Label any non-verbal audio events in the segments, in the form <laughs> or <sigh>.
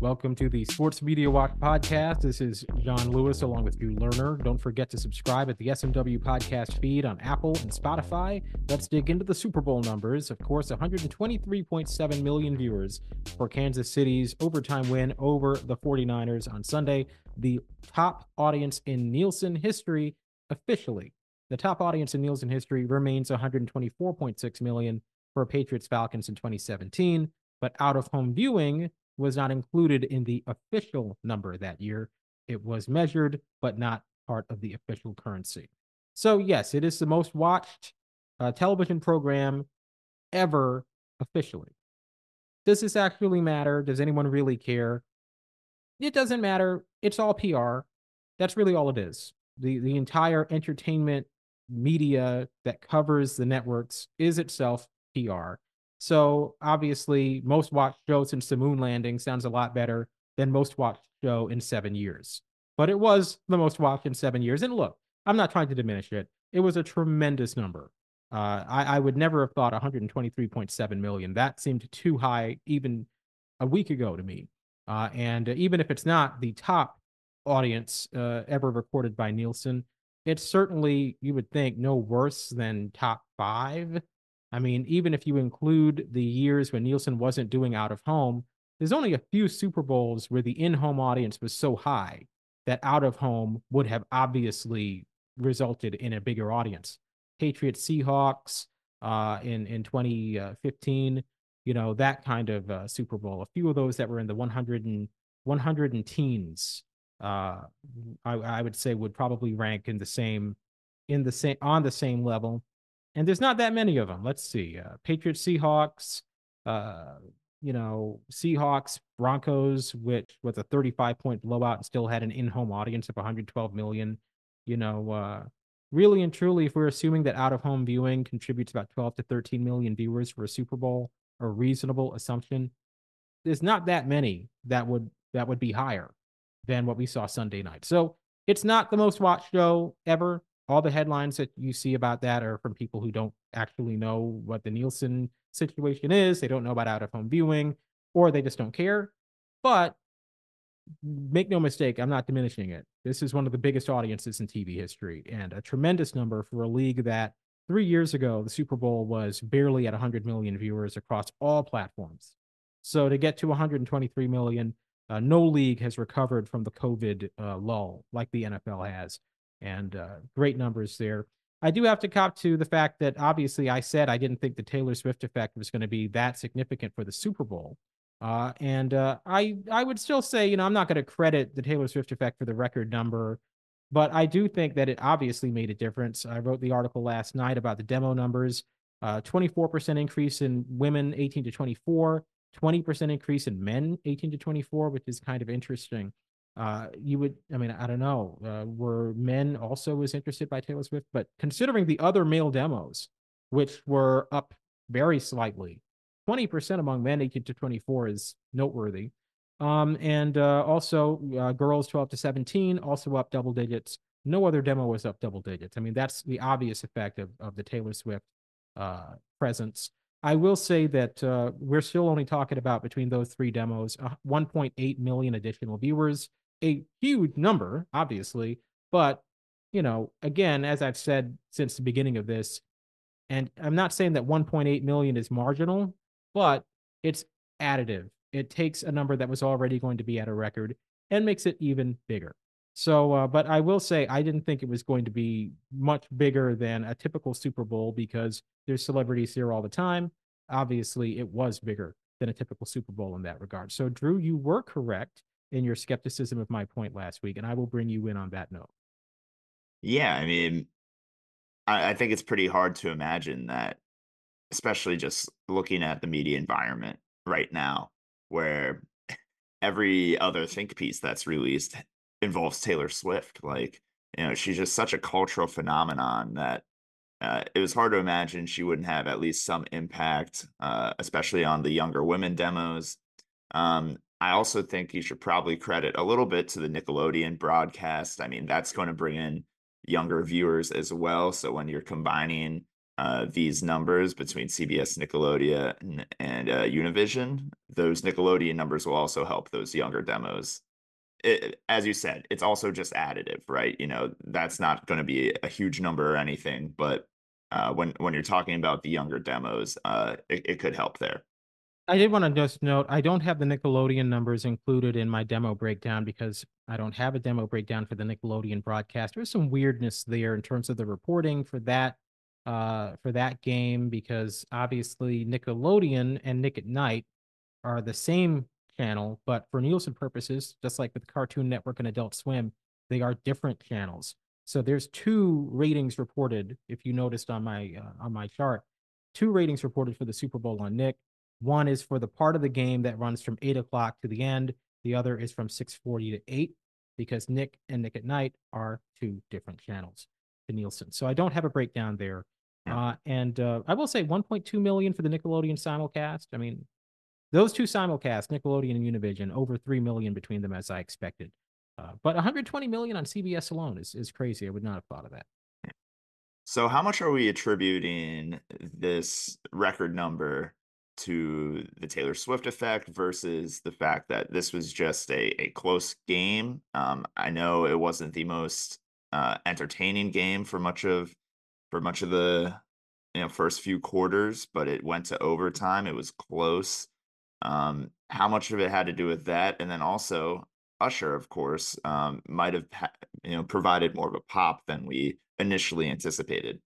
Welcome to the Sports Media Watch podcast. This is Jon Lewis along with Drew Lerner. Don't forget to subscribe at the SMW podcast feed on Apple and Spotify. Let's dig into the Super Bowl numbers. Of course, 123.7 million viewers for Kansas City's overtime win over the 49ers on Sunday. The top audience in Nielsen history officially. The top audience in Nielsen history remains 124.6 million for Patriots Falcons in 2017, but out of home viewing was not included in the official number that year. It was measured, but not part of the official currency. So, yes, it is the most watched uh, television program ever officially. Does this actually matter? Does anyone really care? It doesn't matter. It's all PR. That's really all it is. The, the entire entertainment media that covers the networks is itself PR. So obviously, most watched show since the moon landing sounds a lot better than most watched show in seven years. But it was the most watched in seven years. And look, I'm not trying to diminish it. It was a tremendous number. Uh, I, I would never have thought 123.7 million. That seemed too high even a week ago to me. Uh, and even if it's not the top audience uh, ever recorded by Nielsen, it's certainly, you would think, no worse than top five I mean, even if you include the years when Nielsen wasn't doing out of home, there's only a few Super Bowls where the in home audience was so high that out of home would have obviously resulted in a bigger audience. Patriots Seahawks uh, in, in 2015, you know, that kind of uh, Super Bowl. A few of those that were in the 100 and 100 and teens, uh, I, I would say would probably rank in the same in the same on the same level and there's not that many of them. Let's see, uh, Patriots, Seahawks, uh, you know, Seahawks, Broncos, which was a 35 point blowout and still had an in-home audience of 112 million. You know, uh, really and truly, if we're assuming that out-of-home viewing contributes about 12 to 13 million viewers for a Super Bowl, a reasonable assumption, there's not that many that would that would be higher than what we saw Sunday night. So it's not the most watched show ever all the headlines that you see about that are from people who don't actually know what the Nielsen situation is. They don't know about out of home viewing, or they just don't care. But make no mistake, I'm not diminishing it. This is one of the biggest audiences in TV history and a tremendous number for a league that three years ago, the Super Bowl was barely at 100 million viewers across all platforms. So to get to 123 million, uh, no league has recovered from the COVID uh, lull like the NFL has and uh, great numbers there. I do have to cop to the fact that obviously I said I didn't think the Taylor Swift effect was going to be that significant for the Super Bowl. Uh, and uh, I I would still say, you know, I'm not going to credit the Taylor Swift effect for the record number, but I do think that it obviously made a difference. I wrote the article last night about the demo numbers. Uh, 24% increase in women 18 to 24, 20% increase in men 18 to 24, which is kind of interesting uh, you would, I mean, I don't know, uh, were men also as interested by Taylor Swift? But considering the other male demos, which were up very slightly, 20% among men 18 to 24 is noteworthy. Um, and uh, also uh, girls 12 to 17 also up double digits. No other demo was up double digits. I mean, that's the obvious effect of, of the Taylor Swift uh, presence. I will say that uh, we're still only talking about between those three demos, uh, 1.8 million additional viewers a huge number, obviously, but you know, again, as I've said since the beginning of this, and I'm not saying that 1.8 million is marginal, but it's additive. It takes a number that was already going to be at a record and makes it even bigger. So, uh, but I will say I didn't think it was going to be much bigger than a typical Super Bowl because there's celebrities here all the time. Obviously, it was bigger than a typical Super Bowl in that regard. So, Drew, you were correct in your skepticism of my point last week, and I will bring you in on that note. Yeah, I mean, I, I think it's pretty hard to imagine that, especially just looking at the media environment right now, where every other think piece that's released involves Taylor Swift. Like, you know, she's just such a cultural phenomenon that uh, it was hard to imagine she wouldn't have at least some impact, uh, especially on the younger women demos. Um, I also think you should probably credit a little bit to the Nickelodeon broadcast. I mean, that's going to bring in younger viewers as well. So when you're combining uh, these numbers between CBS, Nickelodeon, and, uh, Univision, those Nickelodeon numbers will also help those younger demos. It, as you said, it's also just additive, right? You know, that's not going to be a huge number or anything, but uh, when when you're talking about the younger demos, uh, it, it could help there. I did want to just note I don't have the Nickelodeon numbers included in my demo breakdown because I don't have a demo breakdown for the Nickelodeon broadcast. There's some weirdness there in terms of the reporting for that uh, for that game because obviously Nickelodeon and Nick at Nite are the same channel, but for Nielsen purposes, just like with Cartoon Network and Adult Swim, they are different channels. So there's two ratings reported. If you noticed on my uh, on my chart, two ratings reported for the Super Bowl on Nick. One is for the part of the game that runs from eight o'clock to the end. The other is from six forty to eight, because Nick and Nick at Nite are two different channels to Nielsen. So I don't have a breakdown there. Uh, and uh, I will say 1.2 million for the Nickelodeon simulcast. I mean, those two simulcasts, Nickelodeon and Univision, over three million between them as I expected. Uh, but 120 million on CBS alone is, is crazy. I would not have thought of that. So, how much are we attributing this record number to the Taylor Swift effect versus the fact that this was just a, a close game? Um, I know it wasn't the most uh, entertaining game for much of for much of the you know first few quarters, but it went to overtime. It was close. Um, how much of it had to do with that, and then also Usher, of course, um, might have you know provided more of a pop than we initially anticipated.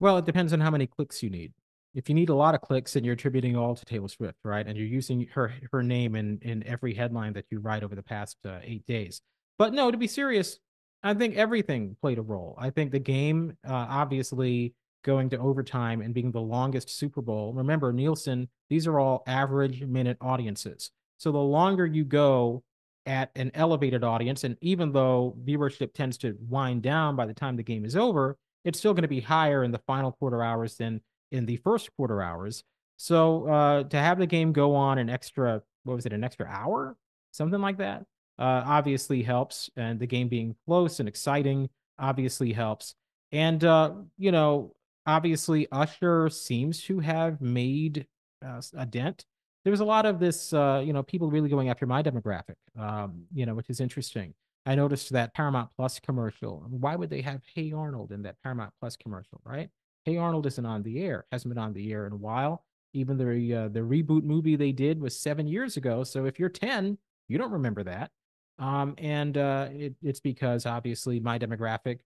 Well, it depends on how many clicks you need. If you need a lot of clicks, and you're attributing all to Taylor Swift, right? And you're using her her name in in every headline that you write over the past uh, eight days. But no, to be serious, I think everything played a role. I think the game, uh, obviously, going to overtime and being the longest Super Bowl. Remember, Nielsen; these are all average minute audiences. So the longer you go at an elevated audience. And even though viewership tends to wind down by the time the game is over, it's still going to be higher in the final quarter hours than in the first quarter hours. So uh, to have the game go on an extra, what was it, an extra hour, something like that, uh, obviously helps. And the game being close and exciting obviously helps. And uh, you know, obviously Usher seems to have made uh, a dent there was a lot of this, uh, you know, people really going after my demographic, um, you know, which is interesting. I noticed that Paramount Plus commercial. Why would they have Hey Arnold in that Paramount Plus commercial, right? Hey Arnold isn't on the air, hasn't been on the air in a while. Even the uh, the reboot movie they did was seven years ago. So if you're 10, you don't remember that. Um, and uh, it, it's because obviously my demographic,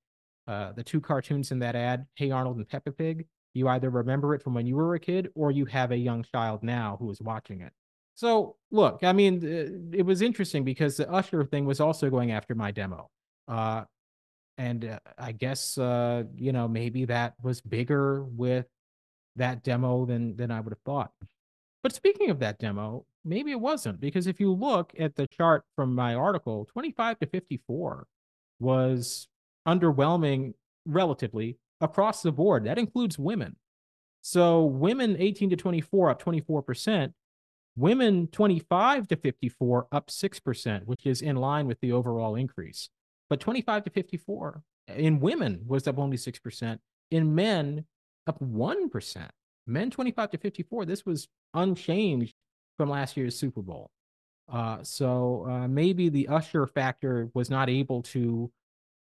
uh, the two cartoons in that ad, Hey Arnold and Peppa Pig, you either remember it from when you were a kid or you have a young child now who is watching it. So, look, I mean, it was interesting because the Usher thing was also going after my demo. Uh, and uh, I guess, uh, you know, maybe that was bigger with that demo than, than I would have thought. But speaking of that demo, maybe it wasn't because if you look at the chart from my article, 25 to 54 was underwhelming relatively across the board. That includes women. So women 18 to 24 up 24%, women 25 to 54 up 6%, which is in line with the overall increase. But 25 to 54 in women was up only 6%. In men, up 1%. Men 25 to 54, this was unchanged from last year's Super Bowl. Uh, so uh, maybe the Usher factor was not able to.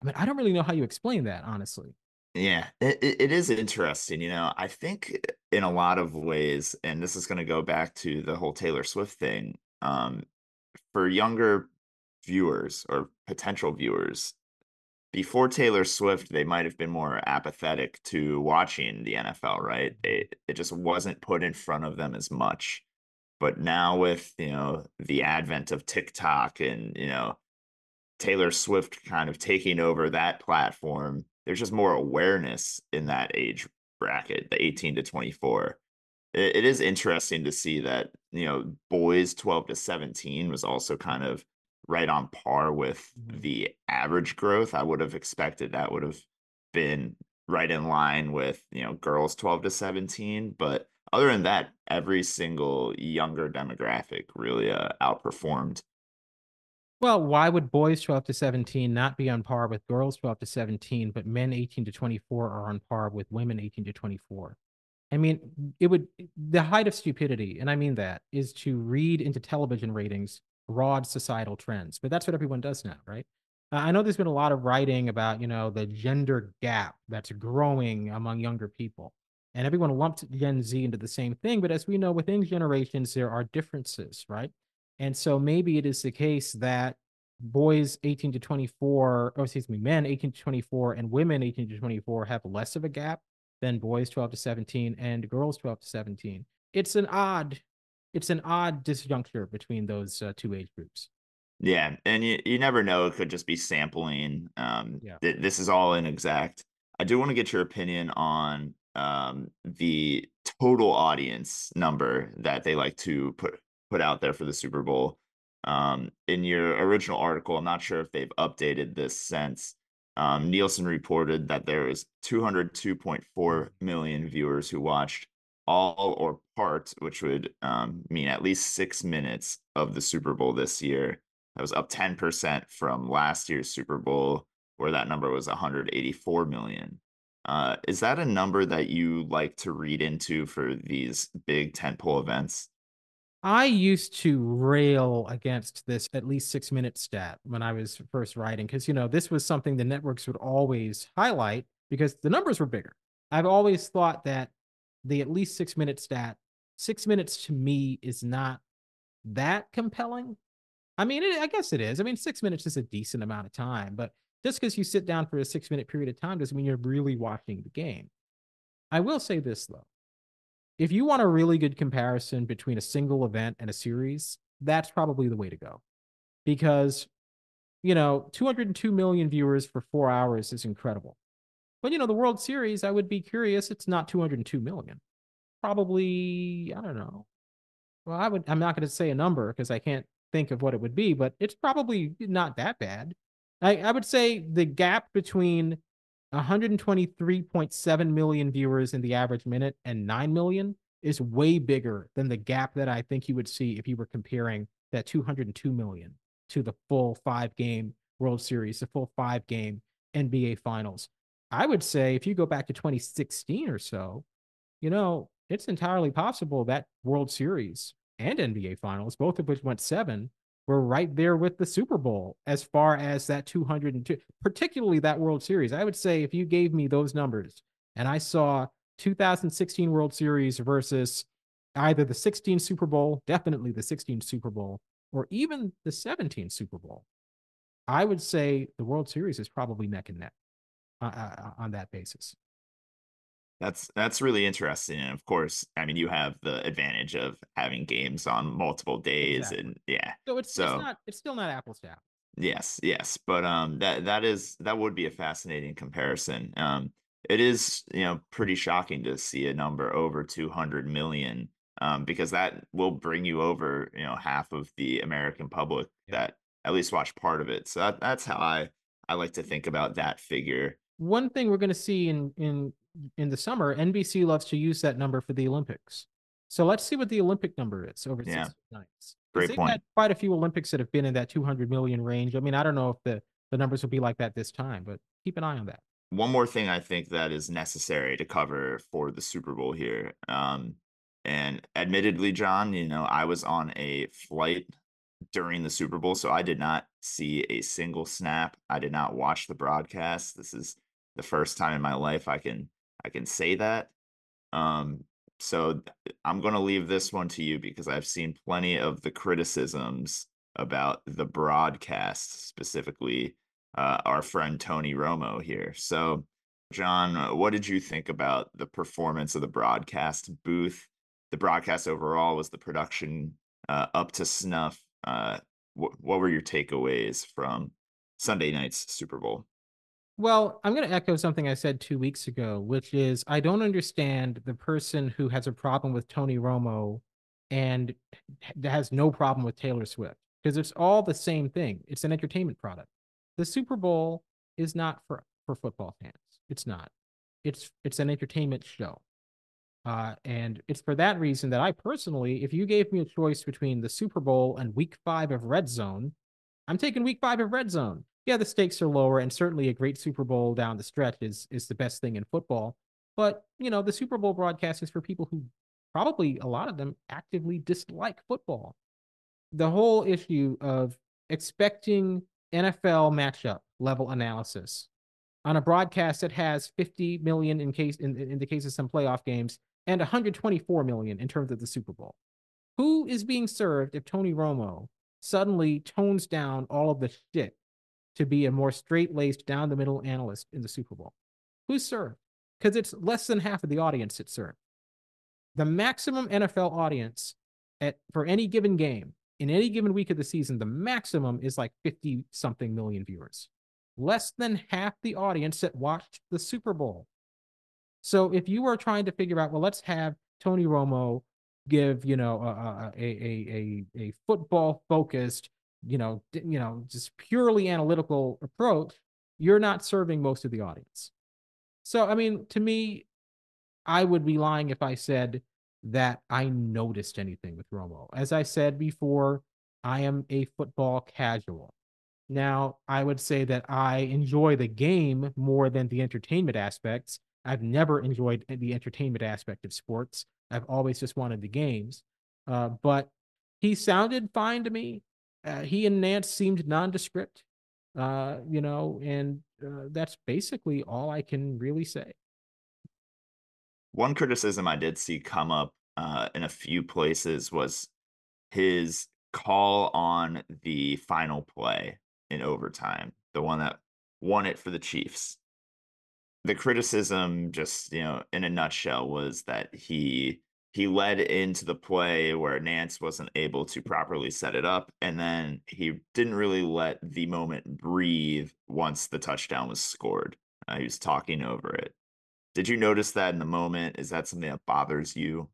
I mean, I don't really know how you explain that, honestly. Yeah, it, it is interesting. You know, I think in a lot of ways, and this is going to go back to the whole Taylor Swift thing, um, for younger viewers or potential viewers, before Taylor Swift, they might have been more apathetic to watching the NFL, right? Mm-hmm. It, it just wasn't put in front of them as much. But now with, you know, the advent of TikTok and, you know, Taylor Swift kind of taking over that platform, there's just more awareness in that age bracket, the 18 to 24. It, it is interesting to see that, you know, boys 12 to 17 was also kind of right on par with mm-hmm. the average growth. I would have expected that would have been right in line with, you know, girls 12 to 17. But other than that, every single younger demographic really uh, outperformed Well, why would boys 12 to 17 not be on par with girls 12 to 17, but men 18 to 24 are on par with women 18 to 24? I mean, it would the height of stupidity, and I mean that, is to read into television ratings broad societal trends. But that's what everyone does now, right? Uh, I know there's been a lot of writing about, you know, the gender gap that's growing among younger people. And everyone lumped Gen Z into the same thing. But as we know, within generations, there are differences, right? And so maybe it is the case that boys 18 to 24, or excuse me, men 18 to 24 and women 18 to 24 have less of a gap than boys 12 to 17 and girls 12 to 17. It's an odd, it's an odd disjuncture between those uh, two age groups. Yeah, and you, you never know. It could just be sampling. Um, Yeah. th- this is all inexact. I do want to get your opinion on um, the total audience number that they like to put put out there for the Super Bowl. Um, in your original article, I'm not sure if they've updated this since. Um, Nielsen reported that there was 202.4 million viewers who watched all or part, which would um, mean at least six minutes of the Super Bowl this year. That was up 10% from last year's Super Bowl, where that number was 184 million. Uh, is that a number that you like to read into for these big tentpole events? I used to rail against this at least six minute stat when I was first writing, because, you know, this was something the networks would always highlight because the numbers were bigger. I've always thought that the at least six minute stat, six minutes to me is not that compelling. I mean, it, I guess it is. I mean, six minutes is a decent amount of time, but just because you sit down for a six minute period of time doesn't mean you're really watching the game. I will say this, though if you want a really good comparison between a single event and a series, that's probably the way to go. Because, you know, 202 million viewers for four hours is incredible. But, you know, the World Series, I would be curious, it's not 202 million. Probably, I don't know. Well, I would, I'm not going to say a number because I can't think of what it would be, but it's probably not that bad. I, I would say the gap between 123.7 million viewers in the average minute and 9 million is way bigger than the gap that I think you would see if you were comparing that 202 million to the full five game World Series, the full five game NBA Finals. I would say if you go back to 2016 or so, you know, it's entirely possible that World Series and NBA Finals, both of which went seven, were right there with the Super Bowl as far as that 202, particularly that World Series. I would say if you gave me those numbers and I saw 2016 World Series versus either the 16 Super Bowl, definitely the 16 Super Bowl, or even the 17 Super Bowl, I would say the World Series is probably neck and neck uh, on that basis. That's that's really interesting. And of course, I mean, you have the advantage of having games on multiple days Exactly. and yeah. So it's it's So not it's still not apples to apples. Yes, yes, but um that that is that would be a fascinating comparison. Um it is, you know, pretty shocking to see a number over 200 million um because that will bring you over, you know, half of the American public Yeah. that at least watch part of it. So that, that's how I I like to think about that figure. One thing we're going to see in in in the summer, NBC loves to use that number for the Olympics. So let's see what the Olympic number is over Yeah. 60 nights. Great they've point. had quite a few Olympics that have been in that 200 million range. I mean, I don't know if the the numbers will be like that this time, but keep an eye on that. One more thing I think that is necessary to cover for the Super Bowl here. Um and admittedly, Jon, you know, I was on a flight during the Super Bowl, so I did not see a single snap. I did not watch the broadcast. This is the first time in my life I can I can say that. Um, so I'm going to leave this one to you because I've seen plenty of the criticisms about the broadcast, specifically uh, our friend Tony Romo here. So, Jon, uh, what did you think about the performance of the broadcast booth? The broadcast overall was the production uh, up to snuff. Uh, wh- what were your takeaways from Sunday night's Super Bowl? Well, I'm going to echo something I said two weeks ago, which is I don't understand the person who has a problem with Tony Romo and has no problem with Taylor Swift because it's all the same thing. It's an entertainment product. The Super Bowl is not for for football fans. It's not. It's it's an entertainment show. Uh, and it's for that reason that I personally, if you gave me a choice between the Super Bowl and Week Five of Red Zone, I'm taking week five of red zone. Yeah, the stakes are lower, and certainly a great Super Bowl down the stretch is is the best thing in football. But you know, the Super Bowl broadcast is for people who probably a lot of them actively dislike football. The whole issue of expecting NFL matchup level analysis on a broadcast that has 50 million in case in, in the case of some playoff games and 124 million in terms of the Super Bowl. Who is being served if Tony Romo suddenly tones down all of the shit to be a more straight-laced down the middle analyst in the Super Bowl? Who's served? Because it's less than half of the audience that's served. The maximum NFL audience at for any given game in any given week of the season, the maximum is like 50 something million viewers. Less than half the audience that watched the Super Bowl. So if you are trying to figure out, well, let's have Tony Romo give, you know, a a a, a football focused, you know, you know, just purely analytical approach, you're not serving most of the audience. So I mean, to me, I would be lying if I said that I noticed anything with Romo. As I said before, I am a football casual. Now, I would say that I enjoy the game more than the entertainment aspects. I've never enjoyed the entertainment aspect of sports. I've always just wanted the games. Uh, but he sounded fine to me. Uh, he and Nantz seemed nondescript, uh, you know, and uh, that's basically all I can really say. One criticism I did see come up uh, in a few places was his call on the final play in overtime, the one that won it for the Chiefs. The criticism, just you know, in a nutshell, was that he he led into the play where Nantz wasn't able to properly set it up, and then he didn't really let the moment breathe once the touchdown was scored. Uh, he was talking over it. Did you notice that in the moment? Is that something that bothers you?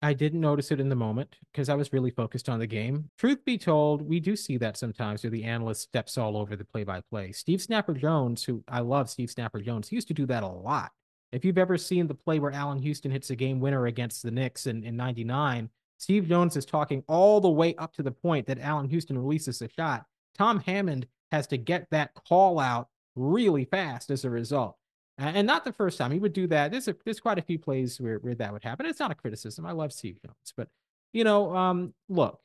I didn't notice it in the moment because I was really focused on the game. Truth be told, we do see that sometimes where the analyst steps all over the play by play. Steve Snapper Jones, who I love Steve Snapper Jones, he used to do that a lot. If you've ever seen the play where Allan Houston hits a game winner against the Knicks in, in 99, Steve Jones is talking all the way up to the point that Allan Houston releases a shot. Tom Hammond has to get that call out really fast as a result and not the first time he would do that. There's a, there's quite a few plays where, where that would happen. It's not a criticism. I love Steve Jones, but you know, um, look,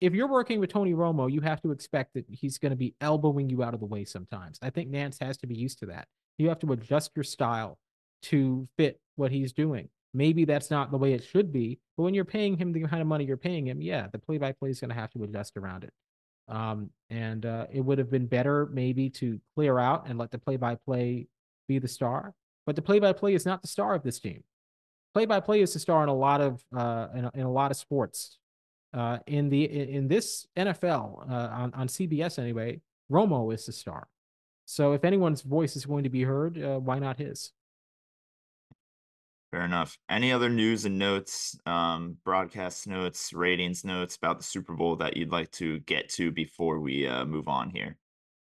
if you're working with Tony Romo, you have to expect that he's going to be elbowing you out of the way sometimes. I think Nantz has to be used to that. You have to adjust your style to fit what he's doing. Maybe that's not the way it should be, but when you're paying him the kind of money you're paying him, yeah, the play by play is going to have to adjust around it. Um, and uh, it would have been better maybe to clear out and let the play by play be the star, but the play-by-play is not the star of this team. Play-by-play is the star in a lot of uh, in, a, in a lot of sports. Uh, in the in, in this NFL uh, on on CBS anyway, Romo is the star. So if anyone's voice is going to be heard, uh, why not his? Fair enough. Any other news and notes, um, broadcast notes, ratings notes about the Super Bowl that you'd like to get to before we uh, move on here?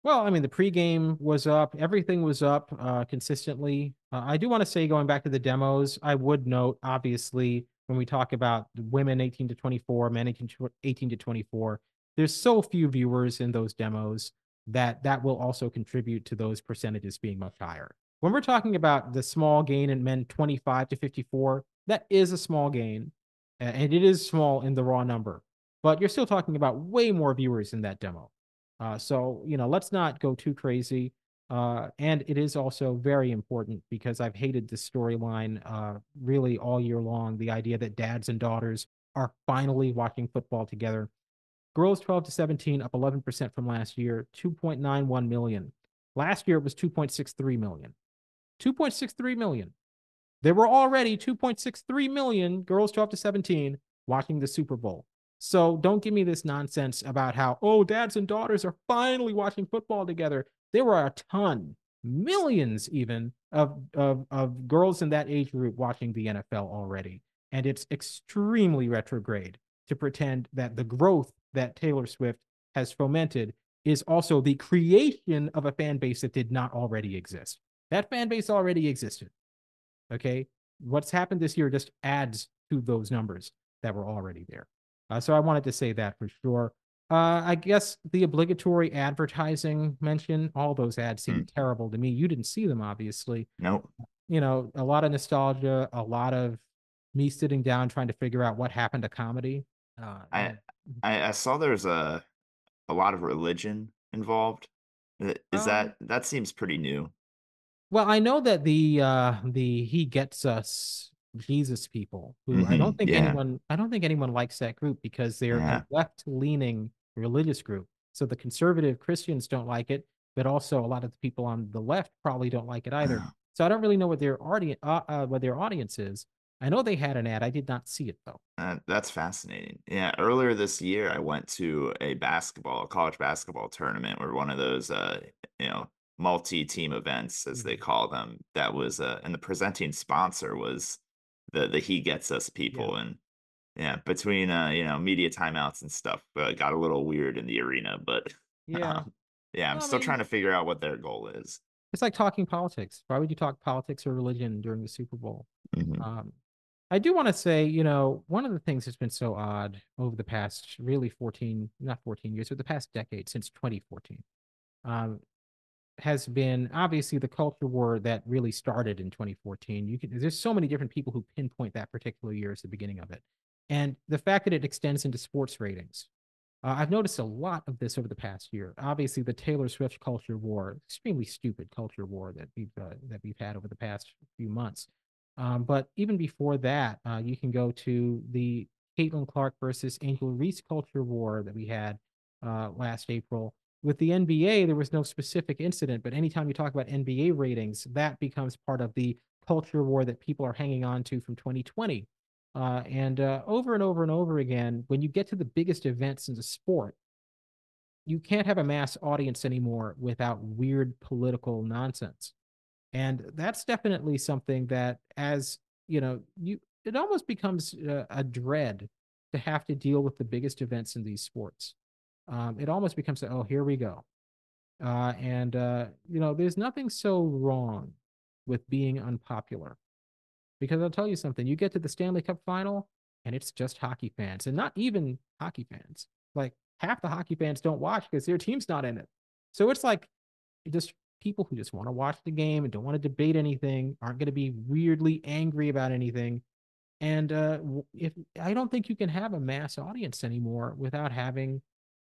Well, I mean, the pregame was up. Everything was up uh, consistently. Uh, I do want to say, going back to the demos, I would note, obviously, when we talk about women 18 to 24, men 18 to 24, there's so few viewers in those demos that that will also contribute to those percentages being much higher. When we're talking about the small gain in men 25 to 54, that is a small gain, and it is small in the raw number, but you're still talking about way more viewers in that demo. Uh, so, you know, let's not go too crazy. Uh, and it is also very important because I've hated this storyline uh, really all year long. The idea that dads and daughters are finally watching football together. Girls 12 to 17 up 11% from last year, 2.91 million. Last year it was 2.63 million. 2.63 million. There were already 2.63 million girls 12 to 17 watching the Super Bowl. So don't give me this nonsense about how, oh, dads and daughters are finally watching football together. There were a ton, millions even, of, of, of girls in that age group watching the NFL already. And it's extremely retrograde to pretend that the growth that Taylor Swift has fomented is also the creation of a fan base that did not already exist. That fan base already existed. Okay. What's happened this year just adds to those numbers that were already there. Uh, so I wanted to say that for sure. Uh, I guess the obligatory advertising mention, all those ads seem Mm. terrible to me. You didn't see them, obviously. Nope. You know, a lot of nostalgia, a lot of me sitting down trying to figure out what happened to comedy. Uh, I <laughs> I, I saw there's a a lot of religion involved. Is Um, that that seems pretty new? Well, I know that the uh the he gets us Jesus people who I Mhm, don't think yeah. anyone I don't think anyone likes that group because they're Yeah. a left leaning religious group. So the conservative Christians don't like it, but also a lot of the people on the left probably don't like it either. Ah. So I don't really know what their audience uh, uh what their audience is. I know they had an ad. I did not see it though. Uh, that's fascinating. Yeah, earlier this year, I went to a basketball, a college basketball tournament, where one of those, uh, you know, multi-team events, as they Mhm. call them. That was, uh, and the presenting sponsor was the the He Gets Us people, and yeah, between uh, you know, media timeouts and stuff, uh, got a little weird in the arena, but <laughs> Yeah. um, yeah, I'm Well, I still mean- trying to figure out what their goal is. It's like talking politics. Why would you talk politics or religion during the Super Bowl? Mhm. Um, I do want to say, you know, one of the things that's been so odd over the past really 14, not 14 years, but the past decade since 2014, um, has been obviously the culture war that really started in 2014. You can, there's so many different people who pinpoint that particular year as the beginning of it. And the fact that it extends into sports ratings. Uh, I've noticed a lot of this over the past year. Obviously, the Taylor Swift culture war, extremely stupid culture war that we've uh, that we've had over the past few months. Um, but even before that, uh, you can go to the Caitlin Clark versus Angel Reese culture war that we had uh, last April. With the NBA, there was no specific incident, but anytime you talk about NBA ratings, that becomes part of the culture war that people are hanging on to from 2020. Uh, and uh, over and over and over again, when you get to the biggest events in the sport, you can't have a mass audience anymore without weird political nonsense. And that's definitely something that, as you know, you it almost becomes uh, a dread to have to deal with the biggest events in these sports. Um, it almost becomes, oh, here we go. Uh, and uh, you know, there's nothing so wrong with being unpopular, because I'll tell you something. You get to the Stanley Cup final, and it's just hockey fans, and not even hockey fans. Like half the hockey fans don't watch because their team's not in it. So it's like just people who just want to watch the game and don't want to debate anything, aren't going to be weirdly angry about anything. And uh, if I don't think you can have a mass audience anymore without having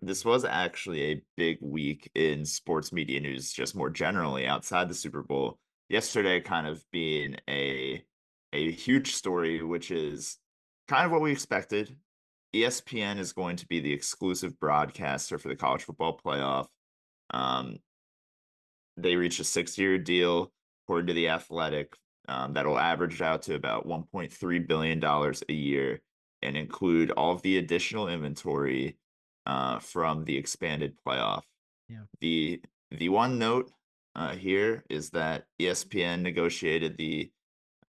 This was actually a big week in sports media news, just more generally outside the Super Bowl. Yesterday, kind of being a a huge story, which is kind of what we expected. ESPN is going to be the exclusive broadcaster for the college football playoff. Um, they reached a six-year deal, according to the Athletic, um, that'll average out to about 1.3 billion dollars a year, and include all of the additional inventory uh, from the expanded playoff. Yeah. The the one note uh, here is that ESPN negotiated the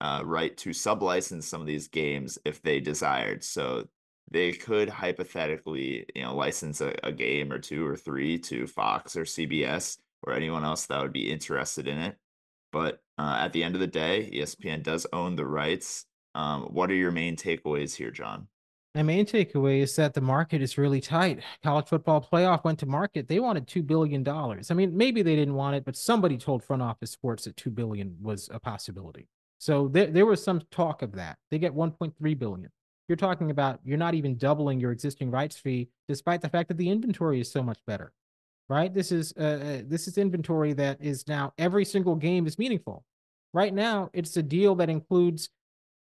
uh, right to sublicense some of these games if they desired. So they could hypothetically, you know, license a, a game or two or three to Fox or CBS or anyone else that would be interested in it. But uh, at the end of the day, ESPN does own the rights. Um, what are your main takeaways here, Jon? My main takeaway is that the market is really tight. College football playoff went to market. They wanted $2 billion. I mean, maybe they didn't want it, but somebody told front office sports that 2 billion was a possibility. So there, there was some talk of that. They get 1.3 billion. You're talking about you're not even doubling your existing rights fee, despite the fact that the inventory is so much better, right? This is uh, uh, this is inventory that is now every single game is meaningful. Right now, it's a deal that includes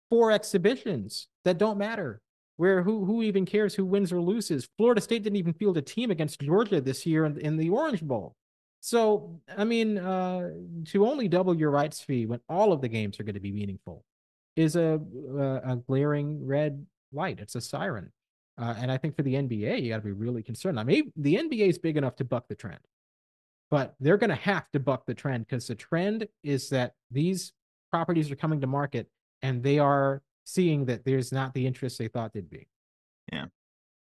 four exhibitions that don't matter. Where who who even cares who wins or loses? Florida State didn't even field a team against Georgia this year in, in the Orange Bowl. So, I mean, uh, to only double your rights fee when all of the games are going to be meaningful is a, a, a glaring red light. It's a siren. Uh, and I think for the NBA, you got to be really concerned. I mean, the NBA is big enough to buck the trend, but they're going to have to buck the trend because the trend is that these properties are coming to market and they are seeing that there's not the interest they thought they'd be. Yeah.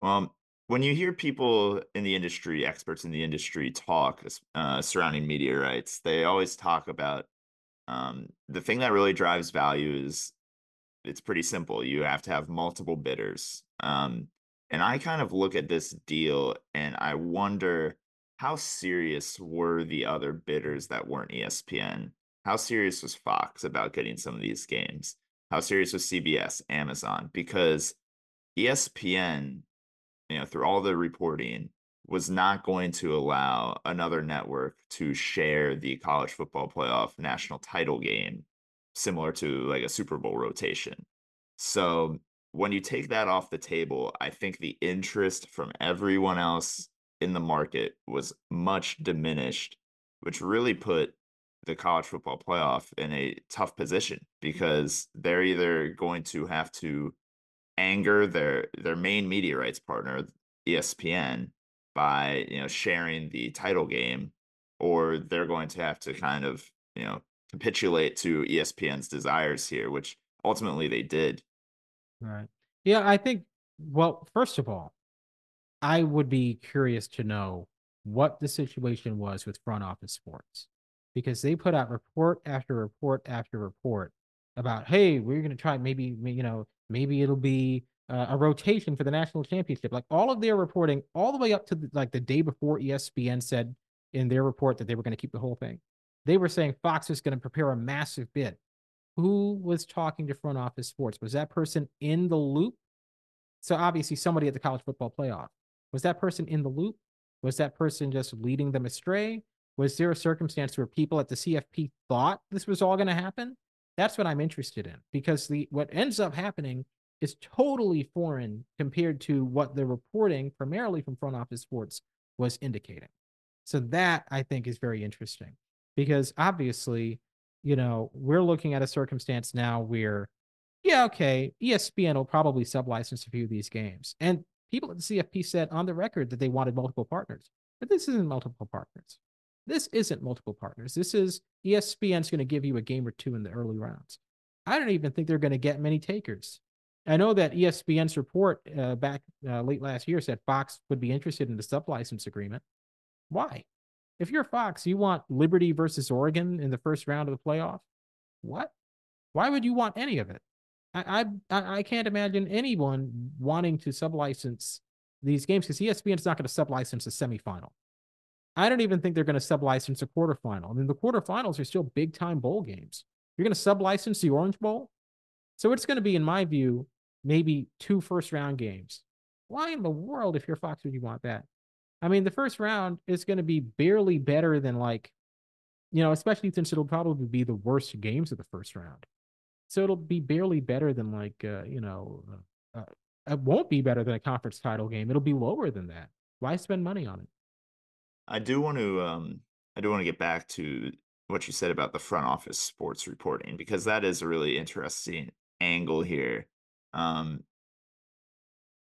Well, when you hear people in the industry, experts in the industry talk uh, surrounding rights, they always talk about um, the thing that really drives value is it's pretty simple. You have to have multiple bidders. Um, and I kind of look at this deal and I wonder how serious were the other bidders that weren't ESPN? How serious was Fox about getting some of these games? How serious was CBS, Amazon? Because ESPN you know, through all the reporting, was not going to allow another network to share the college football playoff national title game, similar to like a Super Bowl rotation. So when you take that off the table, I think the interest from everyone else in the market was much diminished, which really put the college football playoff in a tough position mm-hmm. because they're either going to have to anger their their main media rights partner, ESPN, by you know sharing the title game, or they're going to have to kind of you know capitulate to ESPN's desires here, which ultimately they did. Right. Yeah, I think. Well, first of all, I would be curious to know what the situation was with front office sports because they put out report after report after report about, hey, we're going to try maybe, you know, Maybe it'll be uh, a rotation for the national championship. Like all of their reporting, all the way up to the, like the day before ESPN said in their report that they were going to keep the whole thing. They were saying Fox was going to prepare a massive bid. Who was talking to front office sports? Was that person in the loop? So obviously somebody at the college football playoff. Was that person in the loop? Was that person just leading them astray? Was there a circumstance where people at the CFP thought this was all going to happen? That's what I'm interested in because the what ends up happening is totally foreign compared to what the reporting, primarily from front office sports, was indicating. So that I think is very interesting because obviously, you know, we're looking at a circumstance now where, yeah, okay, ESPN will probably sublicense a few of these games. And people at the CFP said on the record that they wanted multiple partners, but this isn't multiple partners. This isn't multiple partners. This is ESPN's going to give you a game or two in the early rounds. I don't even think they're going to get many takers. I know that ESPN's report uh, back uh, late last year said Fox would be interested in the sublicense agreement. Why? If you're Fox, you want Liberty versus Oregon in the first round of the playoff. What? Why would you want any of it? I I, I can't imagine anyone wanting to sublicense these games because ESPN's not going to sublicense a semifinal. I don't even think they're going to sublicense a quarterfinal. I mean, the quarterfinals are still big time bowl games. You're going to sublicense the Orange Bowl? So it's going to be, in my view, maybe two first round games. Why in the world, if you're Fox, would you want that? I mean, the first round is going to be barely better than like, you know, especially since it'll probably be the worst games of the first round. So it'll be barely better than like, uh, you know, uh, uh, it won't be better than a conference title game. It'll be lower than that. Why spend money on it? I do want to um I do want to get back to what you said about the front office sports reporting because that is a really interesting angle here. Um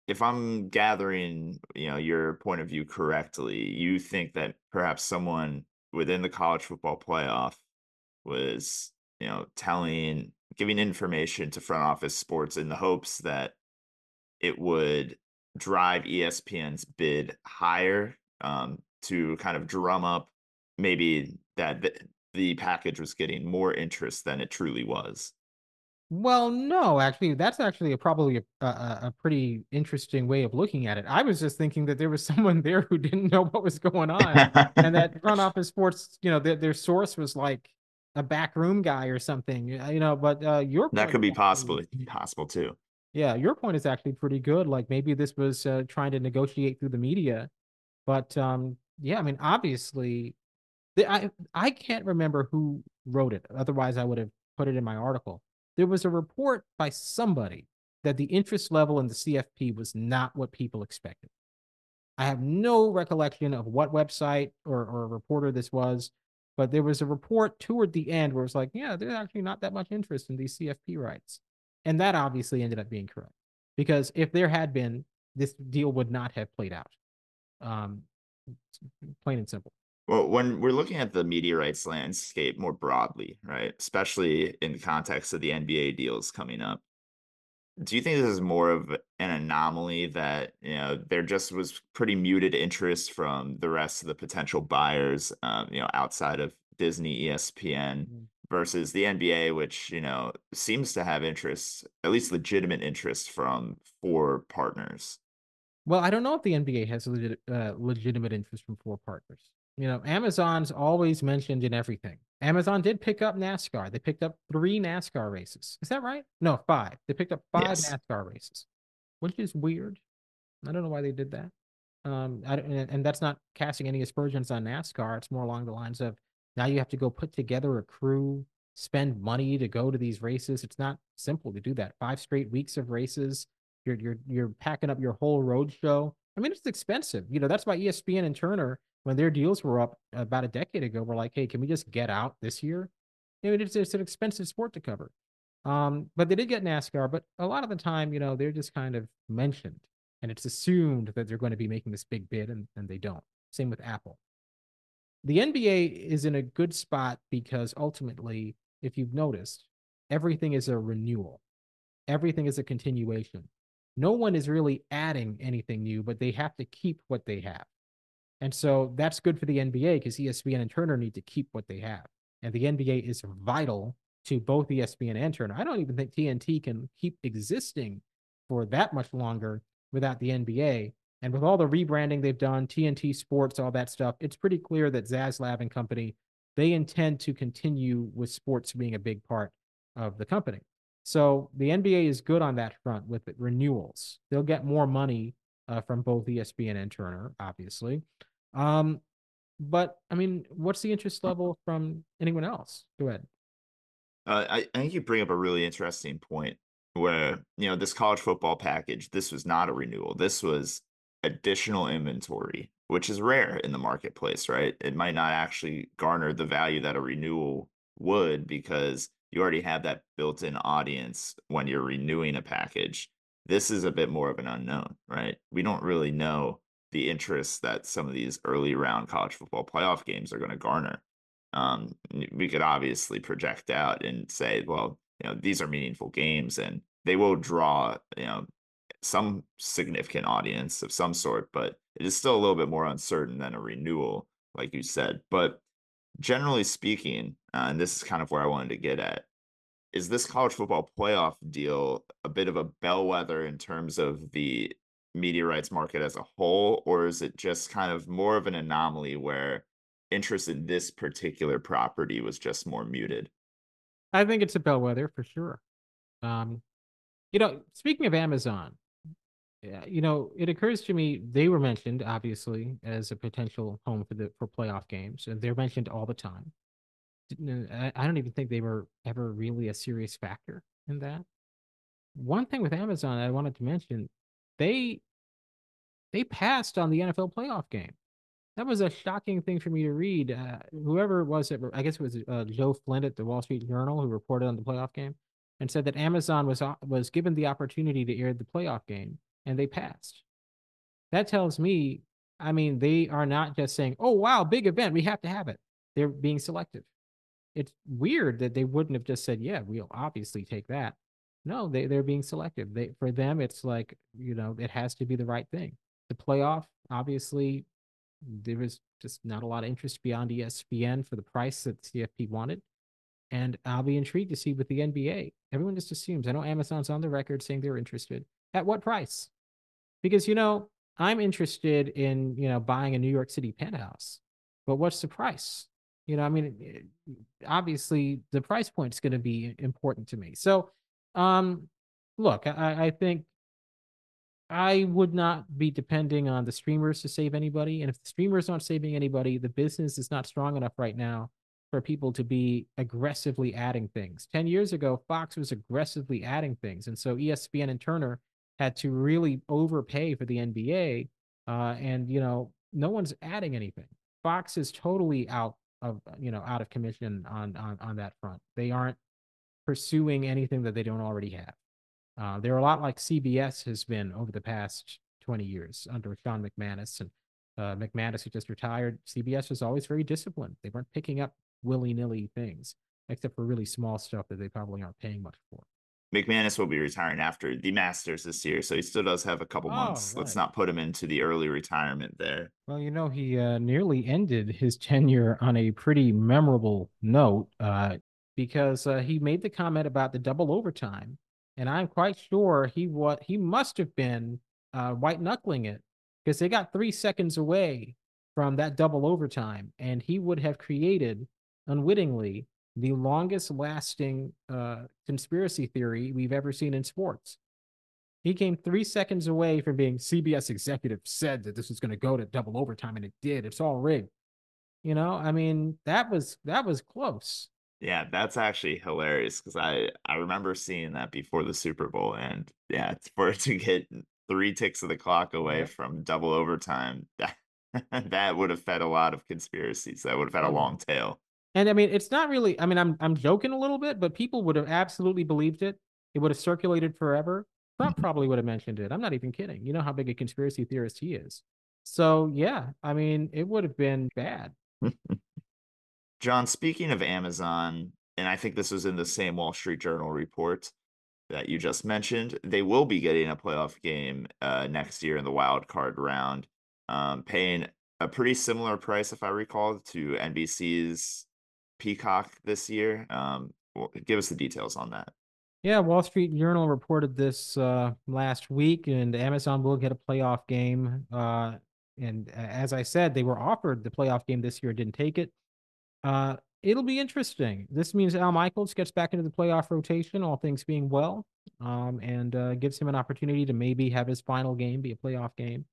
if I'm gathering, you know, your point of view correctly, you think that perhaps someone within the college football playoff was, you know, telling giving information to front office sports in the hopes that it would drive ESPN's bid higher um, to kind of drum up maybe that the, the package was getting more interest than it truly was. Well, no, actually, that's actually a, probably a, a, a, pretty interesting way of looking at it. I was just thinking that there was <laughs> someone there who didn't know what was going on, and that <laughs> front office sports, you know, their, their source was like a backroom guy or something, you know. But uh, your that could be possible possible too. Yeah, your point is actually pretty good. Like maybe this was uh, trying to negotiate through the media, but um, yeah, I mean, obviously, I I can't remember who wrote it. Otherwise, I would have put it in my article. There was a report by somebody that the interest level in the CFP was not what people expected. I have no recollection of what website or, or reporter this was, but there was a report toward the end where it was like, yeah, there's actually not that much interest in these CFP rights. And that obviously ended up being correct because if there had been, this deal would not have played out. Um, plain and simple. Well, when we're looking at the media rights landscape more broadly, right, especially in the context of the NBA deals coming up, do you think this is more of an anomaly that you know there just was pretty muted interest from the rest of the potential buyers, um, you know, outside of Disney, ESPN, mm-hmm. versus the NBA, which you know seems to have interest, at least legitimate interest from four partners. Well, I don't know if the NBA has legit, uh, legitimate interest from four partners. You know, Amazon's always mentioned in everything. Amazon did pick up NASCAR. They picked up three NASCAR races. Is that right? No, five. They picked up five yes. NASCAR races, which is weird. I don't know why they did that. Um, I, and that's not casting any aspersions on NASCAR. It's more along the lines of now you have to go put together a crew, spend money to go to these races. It's not simple to do that. Five straight weeks of races. You're you're you're packing up your whole road show. I mean, it's expensive. You know, that's why ESPN and Turner when their deals were up about a decade ago, were like, hey, can we just get out this year? I mean, it's, it's an expensive sport to cover. Um, but they did get NASCAR, but a lot of the time, you know, they're just kind of mentioned and it's assumed that they're going to be making this big bid and, and they don't. Same with Apple. The NBA is in a good spot because ultimately, if you've noticed, everything is a renewal, everything is a continuation. No one is really adding anything new, but they have to keep what they have. And so that's good for the NBA because ESPN and Turner need to keep what they have. And the NBA is vital to both ESPN and Turner. I don't even think TNT can keep existing for that much longer without the NBA. And with all the rebranding they've done, TNT Sports, all that stuff, it's pretty clear that Zaslav and company, they intend to continue with sports being a big part of the company. So the NBA is good on that front with renewals. They'll get more money uh, from both ESPN and Turner, obviously. Um, but I mean, what's the interest level from anyone else? Go ahead. Uh, I, I think you bring up a really interesting point where, you know, this college football package, this was not a renewal. This was additional inventory, which is rare in the marketplace, right? It might not actually garner the value that a renewal would because you already have that built in audience when you're renewing a package. This is a bit more of an unknown, right? We don't really know the interest that some of these early round college football playoff games are going to garner. Um, we could obviously project out and say, well, you know, these are meaningful games and they will draw, you know, some significant audience of some sort, but it is still a little bit more uncertain than a renewal, like you said. But generally speaking, uh, and this is kind of where I wanted to get at, is this college football playoff deal a bit of a bellwether in terms of the media rights market as a whole, or is it just kind of more of an anomaly where interest in this particular property was just more muted? I think it's a bellwether for sure. Um, you know, speaking of Amazon, you know, it occurs to me they were mentioned obviously as a potential home for the for playoff games, and they're mentioned all the time. I don't even think they were ever really a serious factor in that. One thing with Amazon I wanted to mention, they they passed on the NFL playoff game. That was a shocking thing for me to read. Uh, whoever was it, I guess it was uh, Joe Flint at the Wall Street Journal who reported on the playoff game and said that Amazon was uh, was given the opportunity to air the playoff game and they passed. That tells me, I mean, they are not just saying, "Oh wow, big event, we have to have it." They're being selective. It's weird that they wouldn't have just said, "Yeah, we'll obviously take that." No, they they're being selective. They for them, it's like you know, it has to be the right thing the playoff, obviously, there was just not a lot of interest beyond ESPN for the price that CFP wanted. And I'll be intrigued to see with the NBA. Everyone just assumes. I know Amazon's on the record saying they're interested. At what price? Because, you know, I'm interested in, you know, buying a New York City penthouse. But what's the price? You know, I mean, it, obviously the price point is going to be important to me. So, um, look, I, I think I would not be depending on the streamers to save anybody. And if the streamers aren't saving anybody, the business is not strong enough right now for people to be aggressively adding things. 10 years ago, Fox was aggressively adding things. And so ESPN and Turner had to really overpay for the NBA. Uh, and, you know, no one's adding anything. Fox is totally out of, you know, out of commission on, on, on that front. They aren't pursuing anything that they don't already have. Uh, they're a lot like CBS has been over the past 20 years under Sean McManus and uh, McManus, who just retired. CBS was always very disciplined. They weren't picking up willy nilly things, except for really small stuff that they probably aren't paying much for. McManus will be retiring after the Masters this year, so he still does have a couple oh, months. Right. Let's not put him into the early retirement there. Well, you know, he uh, nearly ended his tenure on a pretty memorable note uh, because uh, he made the comment about the double overtime and I'm quite sure he what he must have been uh, white knuckling it because they got three seconds away from that double overtime, and he would have created unwittingly the longest lasting uh, conspiracy theory we've ever seen in sports. He came three seconds away from being CBS executive said that this was going to go to double overtime, and it did. It's all rigged. You know, I mean, that was that was close. Yeah, that's actually hilarious because I I remember seeing that before the Super Bowl, and yeah, <laughs> for it to get three ticks of the clock away from double overtime, <laughs> that that would have fed a lot of conspiracies. That would have had a long tail. And I mean, it's not really. I mean, I'm I'm joking a little bit, but people would have absolutely believed it. It would have circulated forever. Trump mm-hmm. probably would have mentioned it. I'm not even kidding. You know how big a conspiracy theorist he is. So yeah, I mean, it would have been bad. <laughs> Jon, speaking of Amazon, and I think this was in the same Wall Street Journal report that you just mentioned, they will be getting a playoff game uh, next year in the wild card round, um, paying a pretty similar price, if I recall, to NBC's Peacock this year. Um, give us the details on that. Yeah, Wall Street Journal reported this uh, last week, and Amazon will get a playoff game. Uh, and as I said, they were offered the playoff game this year, didn't take it. Uh, it'll be interesting. This means Al Michaels gets back into the playoff rotation, all things being well, um, and uh, gives him an opportunity to maybe have his final game be a playoff game.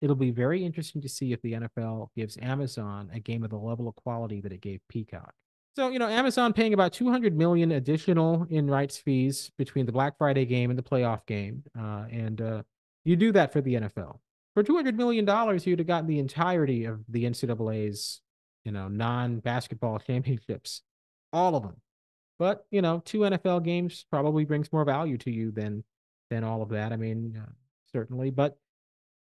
It'll be very interesting to see if the NFL gives Amazon a game of the level of quality that it gave Peacock. So, you know, Amazon paying about 200 million additional in rights fees between the Black Friday game and the playoff game. Uh, and uh, you do that for the NFL. For $200 million, you'd have gotten the entirety of the NCAA's you know, non basketball <laughs> championships, all of them. But you know, two NFL games probably brings more value to you than than all of that. I mean, uh, certainly, but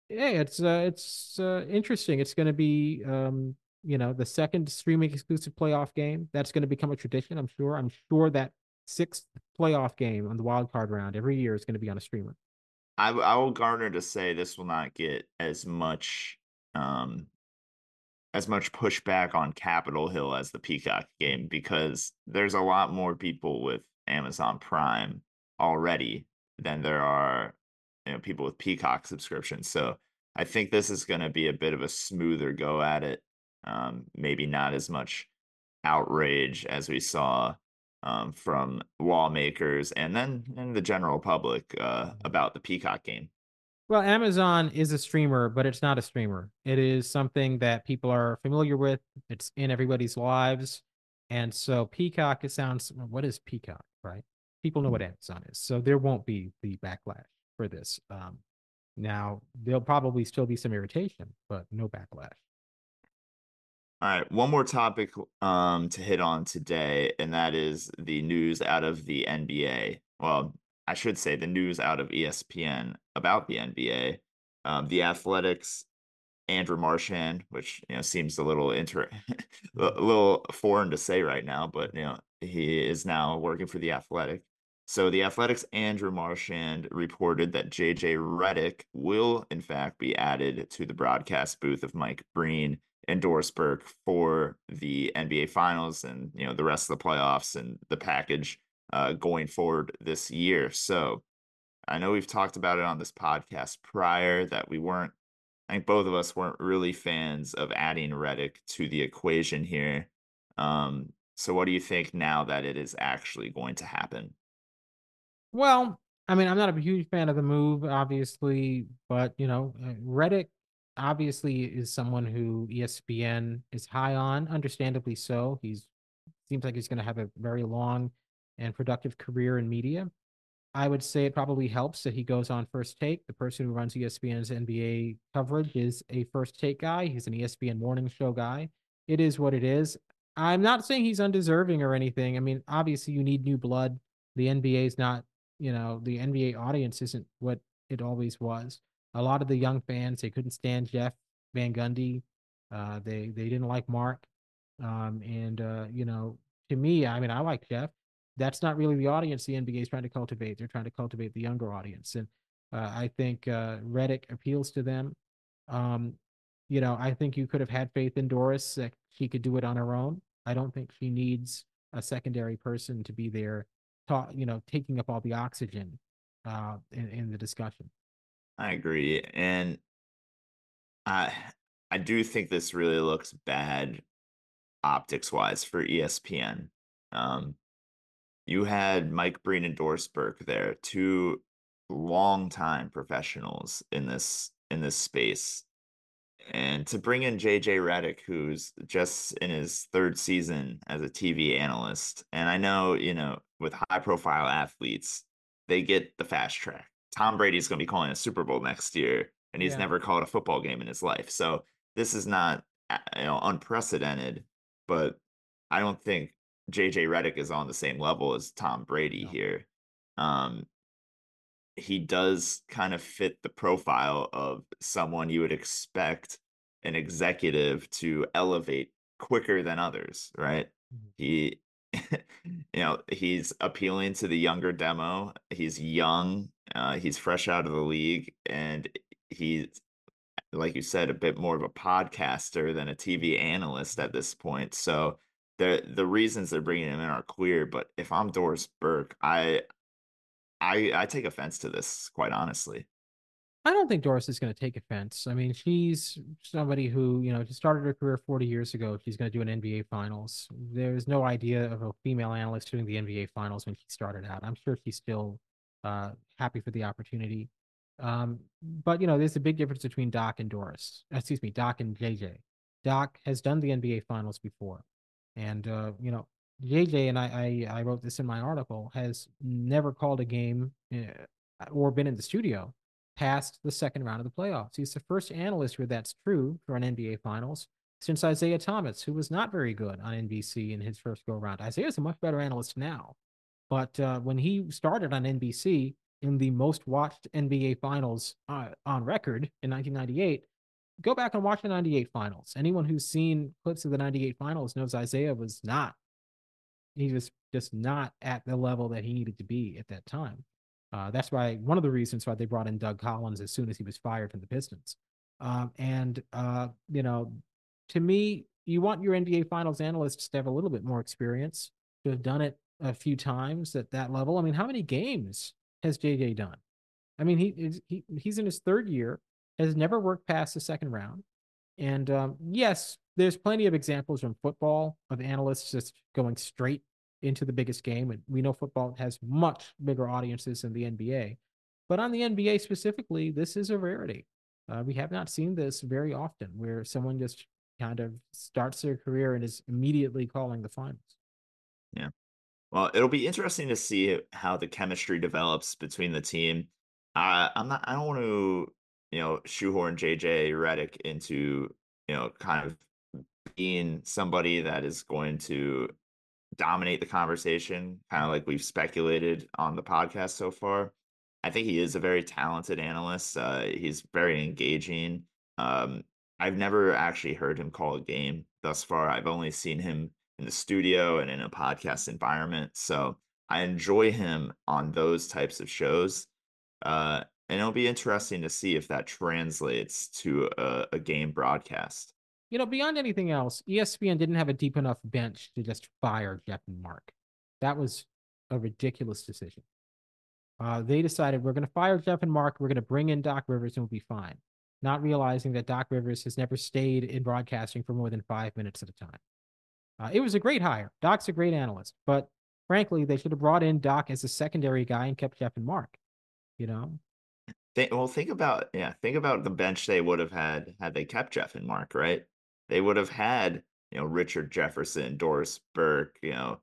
yeah, it's uh, it's uh, interesting. It's going to be um, you know the second streaming exclusive playoff game. That's going to become a tradition. I'm sure. I'm sure that sixth playoff game on the wild card round every year is going to be on a streamer. I, I will garner to say this will not get as much um, as much pushback on Capitol Hill as the Peacock game because there's a lot more people with Amazon Prime already than there are you know people with Peacock subscriptions. So I think this is going to be a bit of a smoother go at it. Um, maybe not as much outrage as we saw um, from lawmakers and then in the general public uh, about the Peacock game. Well, Amazon is a streamer, but it's not a streamer. It is something that people are familiar with. It's in everybody's lives. And so Peacock, it sounds, what is Peacock, right? People know what Amazon is. So there won't be the backlash for this. Um, now, there'll probably still be some irritation, but no backlash. All right, one more topic um, to hit on today, and that is the news out of the NBA. Well, I should say, the news out of ESPN about the NBA. Um, the Athletics, Andrew Marchand, which you know seems a little inter, <laughs> a little foreign to say right now, but you know he is now working for the Athletic. So the Athletics, Andrew Marchand reported that JJ Redick will in fact be added to the broadcast booth of Mike Breen and Doris Burke for the NBA Finals and you know the rest of the playoffs and the package uh, going forward this year. So I know we've talked about it on this podcast prior that we weren't, I think both of us weren't really fans of adding Redick to the equation here. Um, so what do you think now that it is actually going to happen? Well, I mean, I'm not a huge fan of the move, obviously, but you know, uh, Redick obviously is someone who ESPN is high on, understandably so. He's seems like he's going to have a very long and productive career in media. I would say it probably helps that he goes on first take. The person who runs ESPN's NBA coverage is a first take guy. He's an ESPN morning show guy. It is what it is. I'm not saying he's undeserving or anything. I mean, obviously, you need new blood. The NBA is not, you know, the NBA audience isn't what it always was. A lot of the young fans they couldn't stand Jeff Van Gundy. Uh, they they didn't like Mark. Um, and uh, you know, to me, I mean, I like Jeff that's not really the audience the NBA is trying to cultivate. They're trying to cultivate the younger audience, and uh, I think uh, Redick appeals to them. Um, you know, I think you could have had faith in Doris that she could do it on her own. I don't think she needs a secondary person to be there, ta- you know, taking up all the oxygen uh, in, in the discussion. I agree, and I I do think this really looks bad optics wise for ESPN. Um, you had Mike Breen and Doris Burke there, two long-time professionals in this in this space. And to bring in JJ Redick, who's just in his third season as a TV analyst. And I know, you know, with high profile athletes, they get the fast track. Tom Brady's going to be calling a Super Bowl next year, and he's yeah. never called a football game in his life. So this is not, you know, unprecedented, but I don't think JJ Redick is on the same level as Tom Brady no. here. Um, he does kind of fit the profile of someone you would expect an executive to elevate quicker than others, right? Mm-hmm. He <laughs> you know, he's appealing to the younger demo. He's young, uh, he's fresh out of the league, and he's like you said, a bit more of a podcaster than a TV analyst at this point. So the the reasons they're bringing him in are clear. But if I'm Doris Burke, I I I take offense to this, quite honestly. I don't think Doris is going to take offense. I mean, she's somebody who, you know, started her career 40 years ago. She's going to do an NBA finals. There's no idea of a female analyst doing the NBA finals when she started out. I'm sure she's still uh, happy for the opportunity. Um, but, you know, there's a big difference between Doc and Doris. Excuse me, Doc and JJ. Doc has done the NBA finals before. And uh, you know, JJ and I, I, I wrote this in my article has never called a game uh, or been in the studio past the second round of the playoffs. He's the first analyst where that's true for an NBA Finals since Isiah Thomas, who was not very good on NBC in his first go around. Isiah's a much better analyst now, but uh, when he started on NBC in the most watched NBA Finals uh, on record in 1998, go back and watch the 98 finals. Anyone who's seen clips of the 98 finals knows Isiah was not, he was just not at the level that he needed to be at that time. Uh, that's why one of the reasons why they brought in Doug Collins as soon as he was fired from the Pistons. Um, and, uh, you know, to me, you want your NBA finals analysts to have a little bit more experience, to have done it a few times at that level. I mean, how many games has JJ done? I mean, he, he he's in his third year has never worked past the second round. And um, yes, there's plenty of examples from football of analysts just going straight into the biggest game. And we know football has much bigger audiences than the NBA. But on the NBA specifically, this is a rarity. Uh, we have not seen this very often where someone just kind of starts their career and is immediately calling the finals. Yeah. Well, it'll be interesting to see how the chemistry develops between the team. Uh, I'm not. I don't want to you know, shoehorn JJ Redick into, you know, kind of being somebody that is going to dominate the conversation, kind of like we've speculated on the podcast so far. I think he is a very talented analyst. Uh, he's very engaging. Um, I've never actually heard him call a game thus far. I've only seen him in the studio and in a podcast environment. So I enjoy him on those types of shows. Uh, and it'll be interesting to see if that translates to a, a game broadcast. You know, beyond anything else, ESPN didn't have a deep enough bench to just fire Jeff and Mark. That was a ridiculous decision. Uh, they decided we're going to fire Jeff and Mark. We're going to bring in Doc Rivers and we'll be fine. Not realizing that Doc Rivers has never stayed in broadcasting for more than five minutes at a time. Uh, it was a great hire. Doc's a great analyst, but frankly, they should have brought in Doc as a secondary guy and kept Jeff and Mark. You know, well, think about yeah, think about the bench they would have had had they kept Jeff and Mark, right? They would have had you know Richard Jefferson, Doris Burke, you know,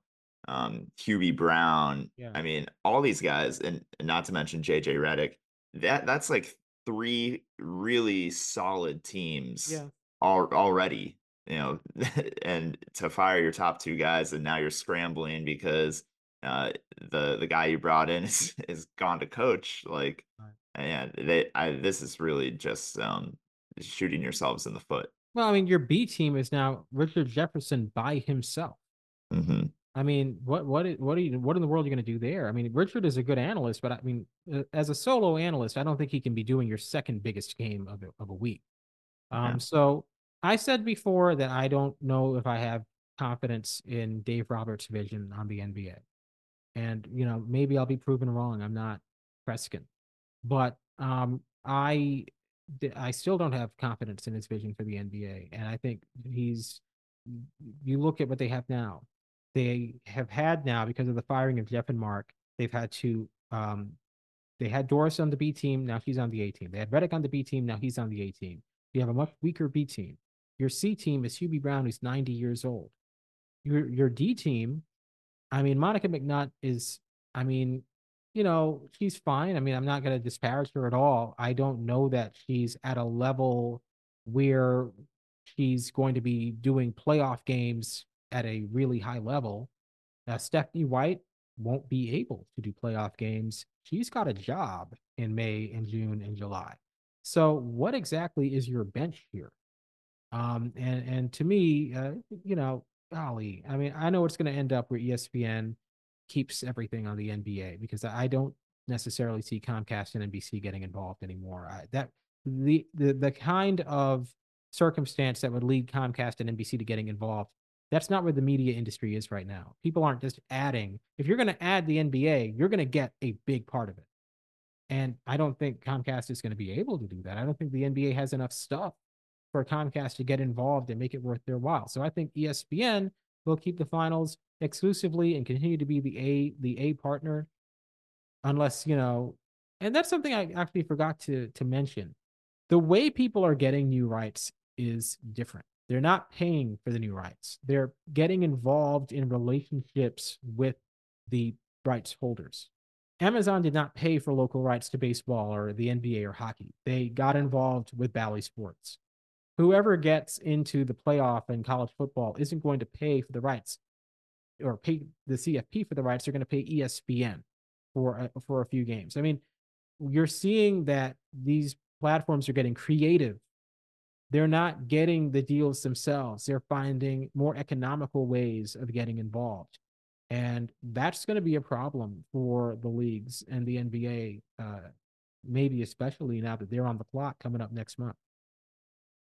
um, Hubie Brown. Yeah. I mean, all these guys, and, not to mention JJ Redick. That that's like three really solid teams yeah, al- already. You know, <laughs> and to fire your top two guys, and now you're scrambling because uh, the the guy you brought in <laughs> is is gone to coach. Like, Right. and they, I, this is really just um shooting yourselves in the foot. Well, I mean, your B team is now Richard Jefferson by himself. hmm I mean, what what what are you what in the world are you going to do there? I mean, Richard is a good analyst, but I mean, uh, as a solo analyst, I don't think he can be doing your second biggest game of a, of a week. Um, Yeah. so I said before that I don't know if I have confidence in Dave Roberts' vision on the NBA, and you know, maybe I'll be proven wrong. I'm not Preskin, but um, I I still don't have confidence in his vision for the NBA, and I think he's. You look at what they have now they have had now because of the firing of Jeff and Mark. They've had to. Um, they had Doris on the B team. Now he's on the A team. They had Redick on the B team. Now he's on the A team. You have a much weaker B team. Your C team is Hubie Brown, who's 90 years old. Your your D team, I mean, Monica McNutt is. I mean, you know, she's fine. I mean, I'm not going to disparage her at all. I don't know that she's at a level where she's going to be doing playoff games at a really high level. Now, Stephanie White won't be able to do playoff games. She's got a job in May and June and July. So, what exactly is your bench here? Um, and and to me, uh, you know, golly, I mean, I know it's going to end up E ESPN keeps everything on the NBA because I don't necessarily see Comcast and NBC getting involved anymore. I, that the the the kind of circumstance that would lead Comcast and NBC to getting involved. That's not where the media industry is right now. People aren't just adding. If you're going to add the NBA, you're going to get a big part of it. And I don't think Comcast is going to be able to do that. I don't think the NBA has enough stuff for Comcast to get involved and make it worth their while. So I think ESPN will keep the finals exclusively and continue to be the A the A partner unless, you know, and that's something I actually forgot to to mention. The way people are getting new rights is different. They're not paying for the new rights. They're getting involved in relationships with the rights holders. Amazon did not pay for local rights to baseball or the NBA or hockey. They got involved with Bally Sports. Whoever gets into the playoff in college football isn't going to pay for the rights or pay the CFP for the rights. They're going to pay ESPN for a, for a few games. I mean, you're seeing that these platforms are getting creative. They're not getting the deals themselves. They're finding more economical ways of getting involved. And that's going to be a problem for the leagues and the NBA, uh, maybe especially now that they're on the clock coming up next month.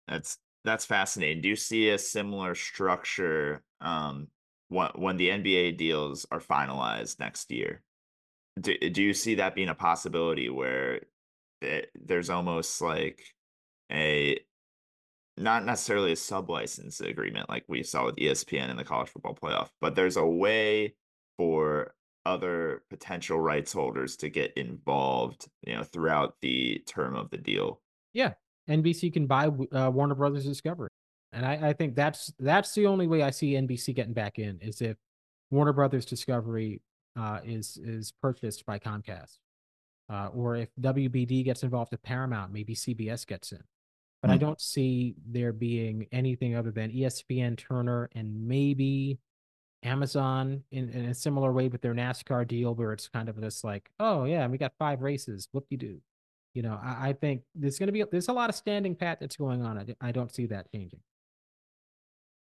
That's that's fascinating. Do you see a similar structure um when when the NBA deals are finalized next year? Do, do you see that being a possibility where it, there's almost like a not necessarily a sub license agreement like we saw with ESPN in the college football playoff, but there's a way for other potential rights holders to get involved, you know, throughout the term of the deal. Yeah, NBC can buy uh, Warner Brothers Discovery, and I, I think that's that's the only way I see NBC getting back in is if Warner Brothers Discovery uh, is is purchased by Comcast, uh, or if WBD gets involved with Paramount, maybe CBS gets in. But I Hmm. don't see there being anything other than ESPN, Turner, and maybe Amazon in, in a similar way with their NASCAR deal, where it's kind of this like, oh yeah, we got five races, whoop de doo. You know, I, I think there's going to be there's a lot of standing pat that's going on. I, I don't see that changing.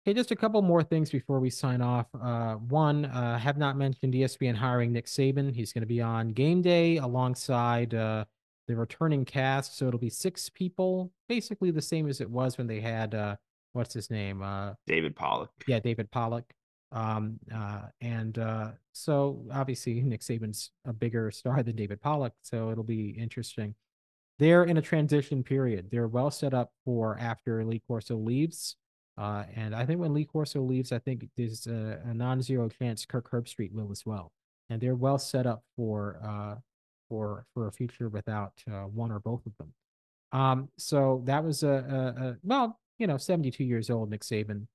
Okay, just a couple more things before we sign off. Uh, one, uh, have not mentioned ESPN hiring Nick Saban. He's going to be on game day alongside uh, the returning cast, so it'll be six people, basically the same as it was when they had uh, what's his name, uh, David Pollack. yeah, David Pollack. Um, uh, and uh, so obviously Nick Saban's a bigger star than David Pollack, so it'll be interesting. They're in a transition period. They're well set up for after Lee Corso leaves. Uh, and I think when Lee Corso leaves, I think there's a, a non-zero chance Kirk Herbstreit will as well. And they're well set up for uh, for for a future without uh, one or both of them. Um, so that was a, a, a, well, you know, 72 years old, Nick Saban.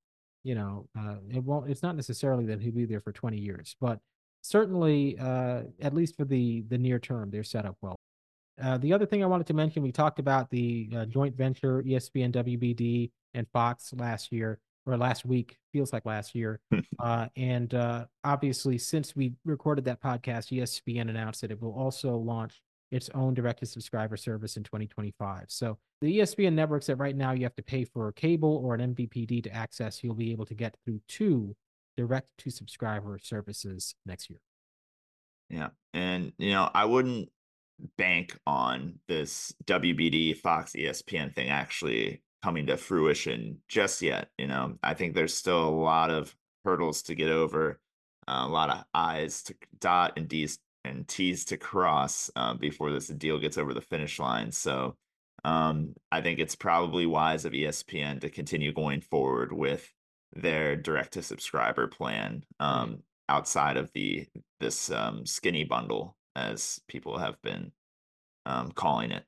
You know, uh, it won't. It's not necessarily that he'll be there for 20 years, but certainly, uh, at least for the the near term, they're set up well. Uh, the other thing I wanted to mention, we talked about the uh, joint venture ESPN, WBD, and Fox last year or last week. Feels like last year. <laughs> uh, and uh, obviously, since we recorded that podcast, ESPN announced that it will also launch its own direct to subscriber service in 2025. So the ESPN networks that right now you have to pay for a cable or an MVPD to access, you'll be able to get through two direct to subscriber services next year. Yeah. And, you know, I wouldn't bank on this WBD Fox ESPN thing actually coming to fruition just yet. You know, I think there's still a lot of hurdles to get over, uh, a lot of I's to dot and D's and T's to cross uh, before this deal gets over the finish line. So um, I think it's probably wise of ESPN to continue going forward with their direct to subscriber plan um, outside of the this um, skinny bundle as people have been um, calling it.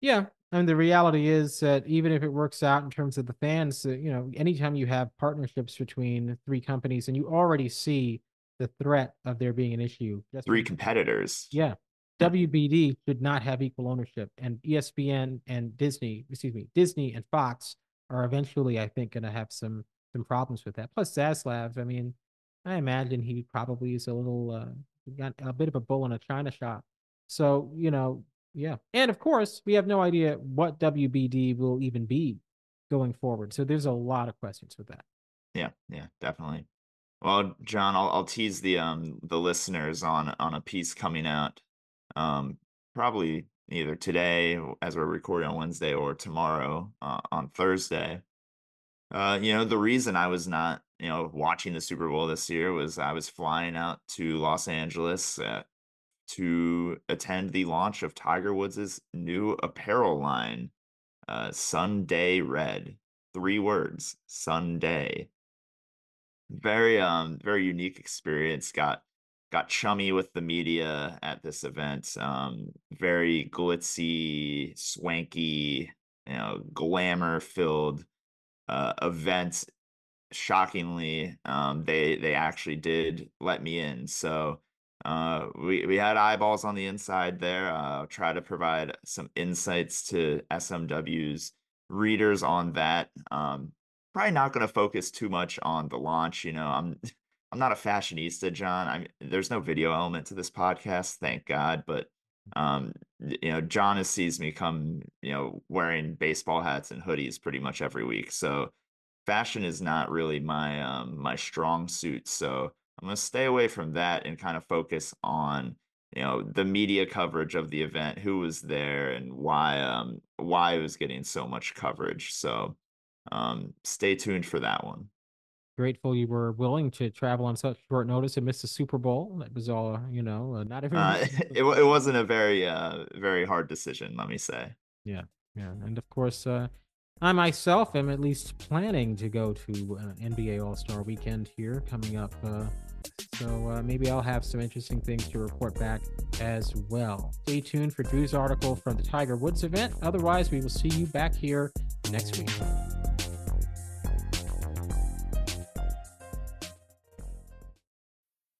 Yeah, I mean the reality is that even if it works out in terms of the fans, uh, you know, anytime you have partnerships between three companies and you already see the threat of there being an issue, three competitors. Yeah, WBD should not have equal ownership, and ESPN and Disney, excuse me, Disney and Fox are eventually, I think, going to have some some problems with that. Plus, Zaslav, I mean, I imagine he probably is a little uh, got a bit of a bull in a china shop. So you know, yeah, and of course, we have no idea what WBD will even be going forward. So there's a lot of questions with that. Yeah, yeah, definitely. Well, Jon, I'll, I'll tease the um the listeners on on a piece coming out, um probably either today as we're recording on Wednesday or tomorrow uh, on Thursday. Uh, you know, the reason I was not you know watching the Super Bowl this year was I was flying out to Los Angeles uh, to attend the launch of Tiger Woods' new apparel line, uh, Sunday Red. Three words, Sunday. Very um very unique experience. Got got chummy with the media at this event. Um, very glitzy, swanky, you know, glamour filled uh, event. Shockingly, um, they they actually did let me in. So uh, we we had eyeballs on the inside there. Uh, try to provide some insights to SMW's readers on that. Um, probably not going to focus too much on the launch. You know, I'm I'm not a fashionista, Jon. I'm there's no video element to this podcast, thank God. But um, you know, Jon has sees me come, you know, wearing baseball hats and hoodies pretty much every week. So fashion is not really my um my strong suit. So I'm going to stay away from that and kind of focus on you know the media coverage of the event, who was there, and why um why it was getting so much coverage. So um, stay tuned for that one. Grateful you were willing to travel on such short notice and miss the Super Bowl. That was all you know. Uh, not everyone. Uh, <laughs> <laughs> it it wasn't a very uh very hard decision, let me say. Yeah, yeah, and of course, uh, I myself am at least planning to go to uh, NBA All Star Weekend here coming up. Uh, so uh, maybe I'll have some interesting things to report back as well. Stay tuned for Drew's article from the Tiger Woods event. Otherwise, we will see you back here next week.